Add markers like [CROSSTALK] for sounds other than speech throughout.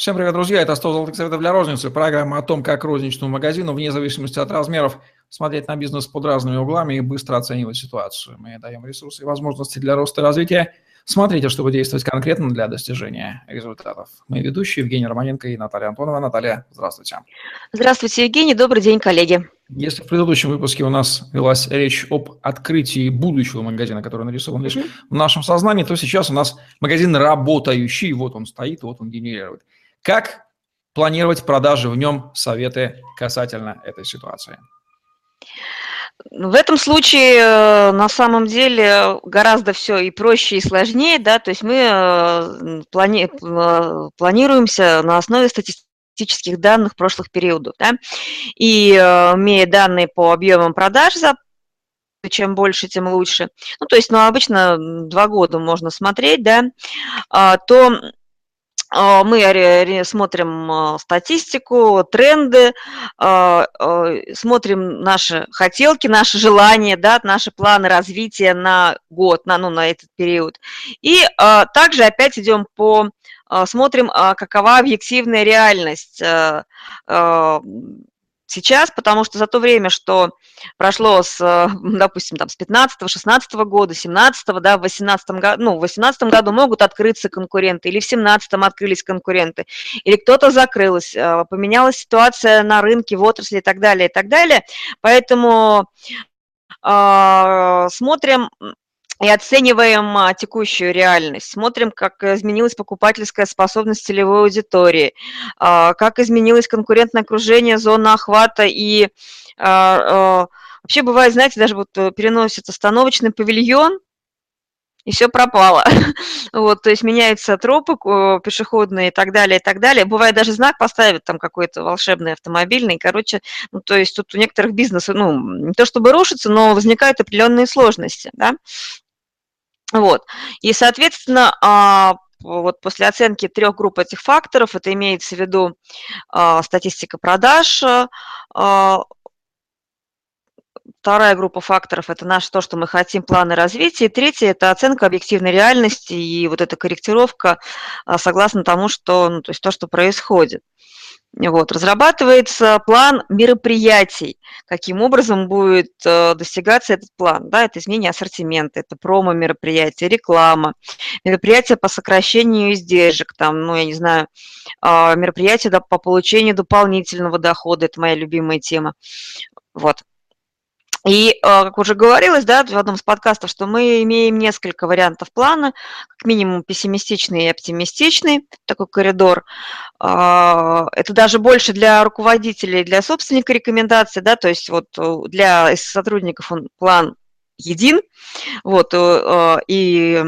Всем привет, друзья! Это 100 золотых советов для розницы. Программа о том, как розничному магазину, вне зависимости от размеров, смотреть на бизнес под разными углами и быстро оценивать ситуацию. Мы даем ресурсы и возможности для роста и развития. Смотрите, чтобы действовать конкретно для достижения результатов. Мы ведущие Евгений Романенко и Наталья Антонова. Наталья, здравствуйте. Здравствуйте, Евгений. Добрый день, коллеги. Если в предыдущем выпуске у нас велась речь об открытии будущего магазина, который нарисован лишь в нашем сознании, то сейчас у нас магазин работающий. Вот он стоит, вот он генерирует. Как планировать продажи в нем? Советы касательно этой ситуации. В этом случае э, на самом деле гораздо все и проще, и сложнее, да, то есть мы э, плани э, планируемся на основе статистических данных прошлых периодов, да, и имея данные по объемам продаж за чем больше, тем лучше. Ну, то есть, ну, обычно два года можно смотреть, да, а, то мы смотрим а, статистику, тренды, а, смотрим наши хотелки, наши желания, да, наши планы развития на год, на, ну, на этот период. И также опять идем по смотрим, какова объективная реальность сейчас, потому что за то время, что прошло с, э, [LAUGHS] допустим, там, с 15 16 года, 17 да, в 18 году, ну, в 18 году могут открыться конкуренты, или в 17 открылись конкуренты, или кто-то закрылся, э, поменялась ситуация на рынке, в отрасли и так далее, и так далее. Поэтому э, смотрим и оцениваем а, текущую реальность, смотрим, как изменилась покупательская способность целевой аудитории, а, как изменилось конкурентное окружение, зона охвата и а, вообще бывает, знаете, даже вот э, переносится остановочный павильон, и все пропало. [LAUGHS] вот, то есть меняются тропы пешеходные и так далее, и так далее. Бывает даже знак поставят там какой-то волшебный автомобильный. Короче, ну, то есть тут у некоторых бизнесов, ну, не то чтобы рушится, но возникают определенные сложности, да. Вот. И, соответственно, а, вот после оценки трех групп этих факторов, это имеется в виду а, статистика продаж, а, Вторая группа факторов – это наше то, что мы хотим, планы развития. И третья – это оценка объективной реальности и вот эта корректировка согласно тому, что, ну, то есть то, что происходит. Вот, разрабатывается план мероприятий, каким образом будет э, достигаться этот план. Да, это изменение ассортимента, это промо-мероприятия, реклама, мероприятия по сокращению издержек, там, ну, я не знаю, э, мероприятия по получению дополнительного дохода, это моя любимая тема. Вот. И, а, как уже говорилось, да, в одном из подкастов, что мы имеем несколько вариантов плана, как минимум пессимистичный и оптимистичный, такой коридор. А, это даже больше для руководителей, для собственника рекомендации, да, то есть вот э, для сотрудников он план един, вот, э, и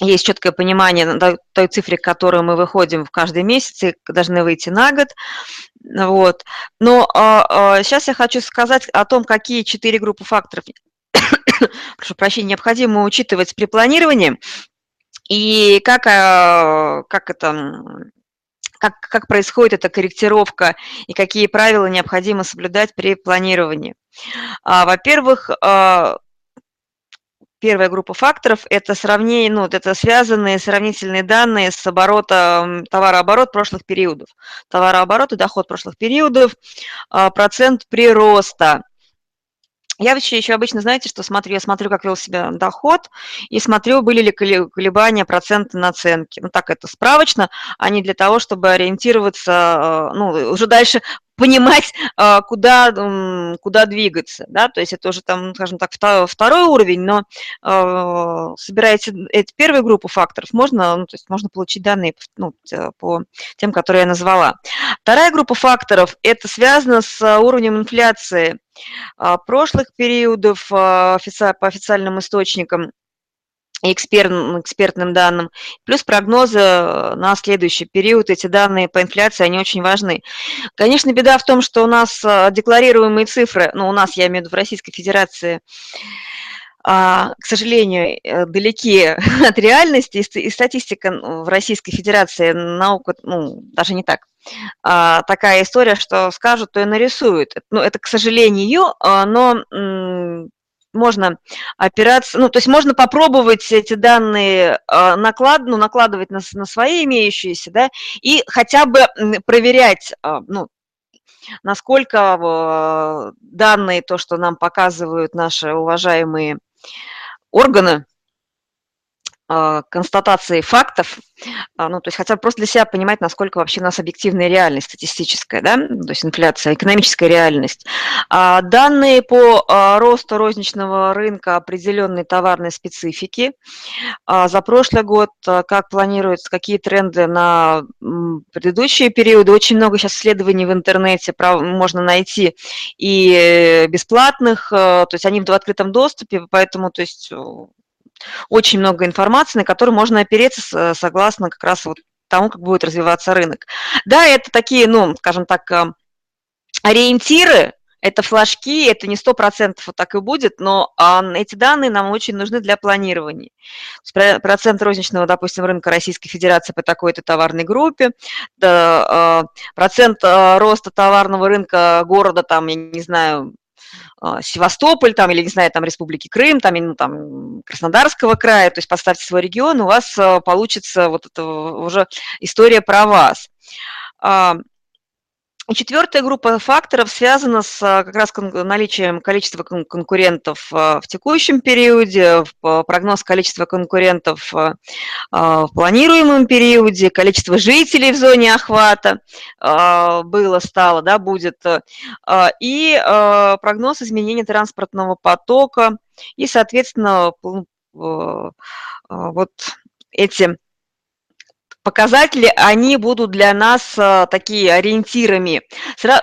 есть четкое понимание той цифре, к которой мы выходим в каждый месяц, и должны выйти на год. Вот. Но а, а, сейчас я хочу сказать о том, какие четыре группы факторов, [COUGHS] прошу прощения, необходимо учитывать при планировании, и как, а, как это как, как происходит эта корректировка и какие правила необходимо соблюдать при планировании. Во-первых, Первая группа факторов – это сравнение, ну, это связанные сравнительные данные с оборотом, товарооборот прошлых периодов. Товарооборот и доход прошлых периодов, а, процент прироста. Я вообще еще обычно, знаете, что смотрю? Я смотрю, как вел себя доход, и смотрю, были ли колебания процента наценки. Ну, так это справочно, а не для того, чтобы ориентироваться, а, ну, уже дальше понимать, а, куда, куда двигаться, да, то есть это уже там, скажем так, второй уровень, но э, собираете эти первую группу факторов, можно, ну, то есть можно получить данные ну, по тем, которые я назвала. Вторая группа факторов – это связано с уровнем инфляции прошлых периодов по официальным источникам, эксперт, экспертным данным, плюс прогнозы э, на следующий период. Эти данные по инфляции, они очень важны. Конечно, беда в том, что у нас э, декларируемые цифры, ну, у нас, я имею в виду в Российской Федерации, а, к сожалению, э, далеки [LAUGHS] от реальности, и статистика в Российской Федерации наука, ну, даже не так. А, такая история, что скажут, то и нарисуют. Ну, это, к сожалению, но можно опираться, ну, то есть можно попробовать эти данные а, наклад, ну, накладывать на, на свои имеющиеся, да, и хотя бы проверять, а, ну, насколько данные, то, что нам показывают наши уважаемые органы, а, констатации фактов, а, ну, то есть хотя бы просто для себя понимать, насколько вообще у нас объективная реальность статистическая, да, то есть инфляция, экономическая реальность. А данные по росту розничного рынка определенной товарной специфики. За прошлый год как планируется, какие тренды на предыдущие периоды. Очень много сейчас исследований в интернете можно найти и бесплатных, то есть они в открытом доступе, поэтому, то есть очень много информации, на которую можно опереться согласно как раз вот тому, как будет развиваться рынок. Да, это такие, ну, скажем так, э, ориентиры, это флажки, это не сто процентов вот так и будет, но а, эти данные нам очень нужны для планирования. Процент розничного, допустим, рынка Российской Федерации по такой-то товарной группе, а, процент роста товарного рынка города, там, я не знаю, Севастополь, там, или, не знаю, там, Республики Крым, там, ну, там, Краснодарского края, то есть поставьте свой регион, у вас а, получится вот это уже история про вас. Четвертая группа факторов связана с а, как раз наличием количества конкурентов а, в текущем периоде, прогноз количества конкурентов а, в планируемом периоде, количество жителей в зоне охвата было, стало, да, будет, и прогноз изменения транспортного потока, и, соответственно, вот эти показатели, они будут для нас а, такие ориентирами.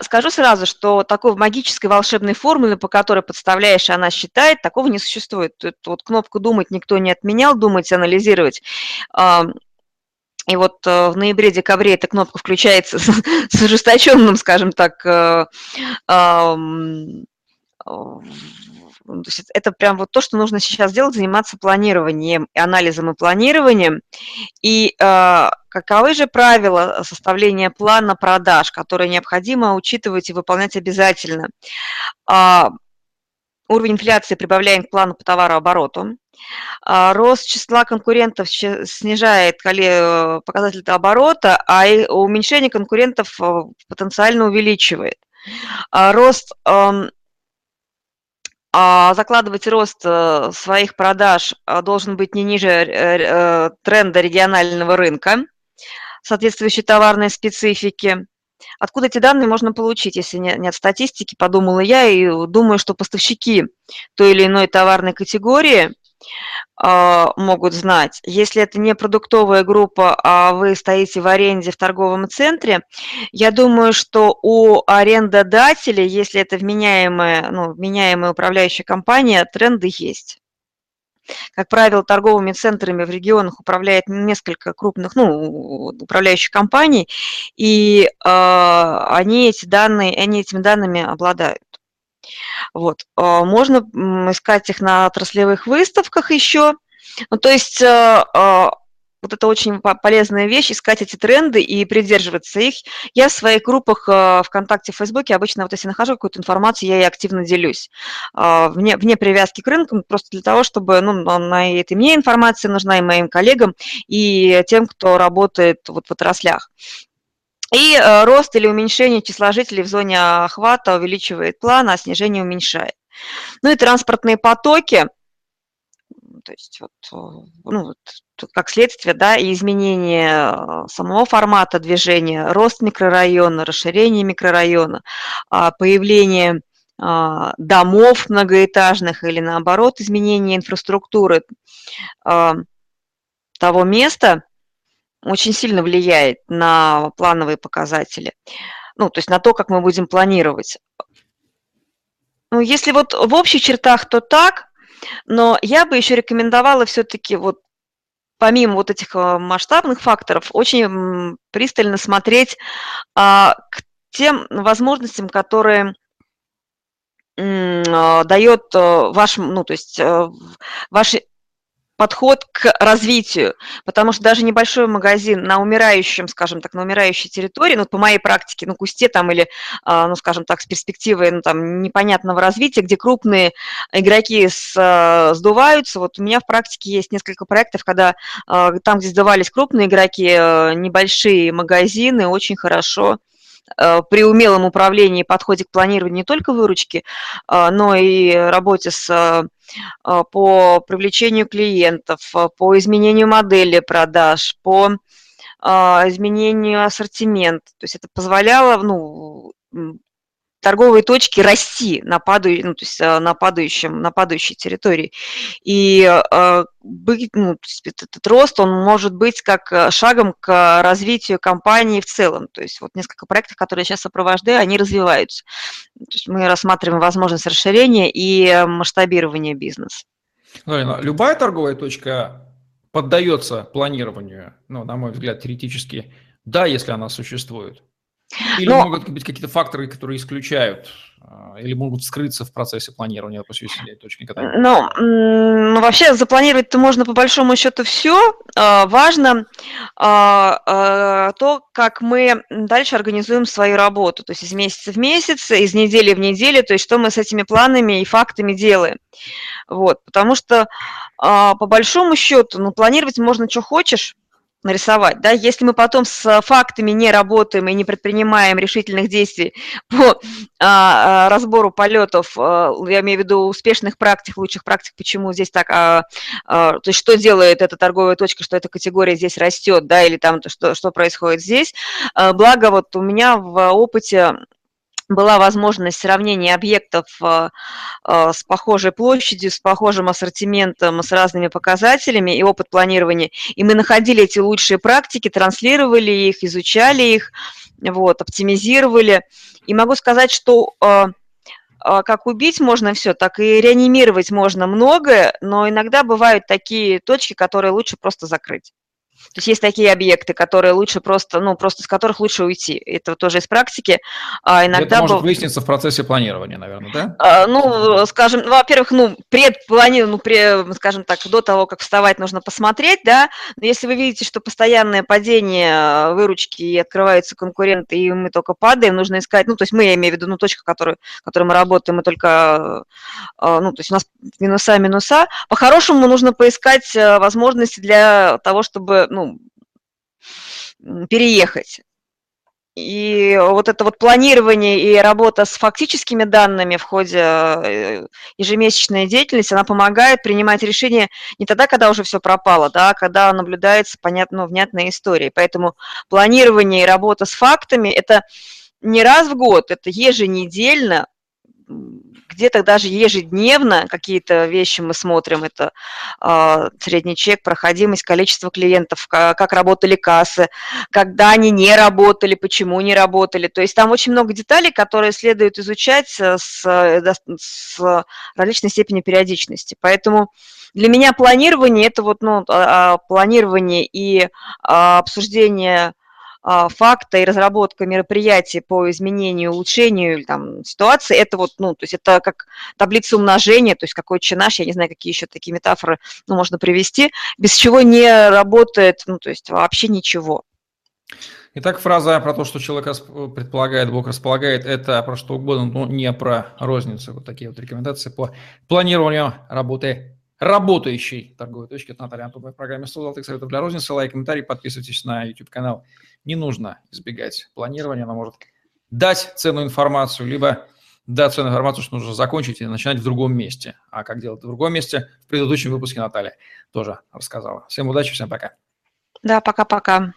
Скажу сразу, что такой магической волшебной формулы, по которой подставляешь, она считает, такого не существует. Тут, вот кнопку «Думать» никто не отменял, думать, анализировать. И вот э, в ноябре-декабре эта кнопка включается с, с ужесточенным, скажем так, э, то есть это прям вот то, что нужно сейчас делать, заниматься планированием, анализом и планированием. И э, каковы же правила составления плана продаж, которые необходимо учитывать и выполнять обязательно? Э, уровень инфляции прибавляем к плану по товарообороту. А, рост числа конкурентов снижает показатель оборота, а уменьшение конкурентов э, потенциально увеличивает. Рост а закладывать рост э, своих продаж э, должен быть не ниже э, тренда регионального рынка, соответствующей товарной специфики. Откуда эти данные можно получить, если не от статистики, подумала я, и думаю, что поставщики той или иной товарной категории могут знать. Если это не продуктовая группа, а вы стоите в аренде в торговом центре, я думаю, что у арендодателя, если это вменяемая, ну, вменяемая управляющая компания, тренды есть. Как правило, торговыми центрами в регионах управляет несколько крупных, ну, управляющих компаний, и э, они эти данные, они этими данными обладают. Вот. А, можно искать их на отраслевых выставках еще. Ну, то есть а, а, вот это очень полезная вещь, искать эти тренды и придерживаться их. Я в своих группах ВКонтакте, в Фейсбуке обычно, вот если нахожу какую-то информацию, я ей активно делюсь. Вне, вне привязки к рынкам, просто для того, чтобы, ну, на этой мне информация нужна и моим коллегам, и тем, кто работает вот в отраслях. И э, рост или уменьшение числа жителей в зоне охвата увеличивает план, а снижение уменьшает. Ну и транспортные потоки, то есть вот, э, ну, вот, как следствие, да, и изменение э, самого формата движения, рост микрорайона, расширение микрорайона, а, появление домов многоэтажных или наоборот изменение инфраструктуры того места, очень сильно влияет на плановые показатели, ну, то есть на то, как мы будем планировать. Ну, если вот в общих чертах, то так, но я бы еще рекомендовала все-таки вот помимо вот этих э, масштабных факторов, очень пристально смотреть а, к тем возможностям, которые а, дает э, ваш, ну, то есть ваши подход к развитию, потому что даже небольшой магазин на умирающем, скажем так, на умирающей территории, ну, по моей практике, на кусте там или, а, ну, скажем так, с перспективой, ну, там, непонятного развития, где крупные игроки с, а, сдуваются, вот у меня в практике есть несколько проектов, когда а, там, где сдавались крупные игроки, небольшие магазины очень хорошо при умелом управлении и подходе к планированию не только выручки, но и работе с а, по привлечению клиентов, а, по изменению модели продаж, по а, изменению ассортимента. То есть это позволяло ну, торговые точки расти на, падаю, ну, то есть на, падающем, на падающей территории. И э, быть, ну, этот рост, он может быть как шагом к развитию компании в целом. То есть вот несколько проектов, которые я сейчас сопровождаю, они развиваются. То есть мы рассматриваем возможность расширения и масштабирования бизнеса. Галина, любая торговая точка поддается планированию, ну, на мой взгляд, теоретически, да, если она существует. Или Но... могут быть какие-то факторы, которые исключают а, или могут скрыться в процессе планирования, допустим, точки катания? Ну, ну, вообще запланировать-то можно по большому счету все. А, важно а, то, как мы дальше организуем свою работу, то есть из месяца в месяц, из недели в неделю, то есть что мы с этими планами и фактами делаем. Вот, потому что по большому счету, ну, планировать можно, что хочешь, нарисовать, да, если мы потом с фактами не работаем и не предпринимаем решительных действий [LAUGHS] по а, а разбору полетов, а, я имею в виду успешных практик, лучших практик, почему здесь так, а, а, то есть что делает эта торговая точка, что эта категория здесь растет, да, или там то, что, что происходит здесь. А, благо вот у меня в опыте была возможность сравнения объектов а, а, с похожей площадью, с похожим ассортиментом, с разными показателями и опыт планирования. И мы находили эти лучшие практики, транслировали их, изучали их, вот, оптимизировали. И могу сказать, что а, как убить можно все, так и реанимировать можно многое, но иногда бывают такие точки, которые лучше просто закрыть. То есть есть такие объекты, которые лучше просто, ну, просто с которых лучше уйти. Это тоже из практики. А иногда... Это может был... выясниться в процессе планирования, наверное, да? А, ну, скажем, ну, во-первых, ну, предпланирование, ну, при, скажем так, до того, как вставать, нужно посмотреть, да. Но если вы видите, что постоянное падение выручки и открываются конкуренты, и мы только падаем, нужно искать, ну, то есть мы, я имею в виду, ну, точка, которую, которой мы работаем, мы только, а, ну, то есть у нас минуса, минуса. По-хорошему нужно поискать э, возможности для того, чтобы ну, переехать. И вот это вот планирование и работа с фактическими данными в ходе э, ежемесячной деятельности, она помогает принимать решения не тогда, когда уже все пропало, да, а когда наблюдается понятно, ну, внятная история. Поэтому планирование и работа с фактами – это не раз в год, это еженедельно, где-то даже ежедневно какие-то вещи мы смотрим, это э, средний чек, проходимость, количество клиентов, как, работали кассы, когда они не работали, почему не работали. То есть там очень много деталей, которые следует изучать с, с различной степенью периодичности. Поэтому для меня планирование – это вот ну, а, а, планирование и обсуждение факта и разработка мероприятий по изменению, улучшению там, ситуации, это вот, ну, то есть это как таблица умножения, то есть какой чинаш, я не знаю, какие еще такие метафоры ну, можно привести, без чего не работает, ну, то есть вообще ничего. Итак, фраза про то, что человек предполагает, Бог располагает, это про что угодно, но не про розницу. Вот такие вот рекомендации по планированию работы работающей торговой точки. Это Наталья Антонова в программе 100 золотых советов для розницы. Лайк, комментарий, подписывайтесь на YouTube-канал. Не нужно избегать планирования, она может дать ценную информацию, либо дать ценную информацию, что нужно закончить и начинать в другом месте. А как делать в другом месте, в предыдущем выпуске Наталья тоже рассказала. Всем удачи, всем пока. Да, пока-пока.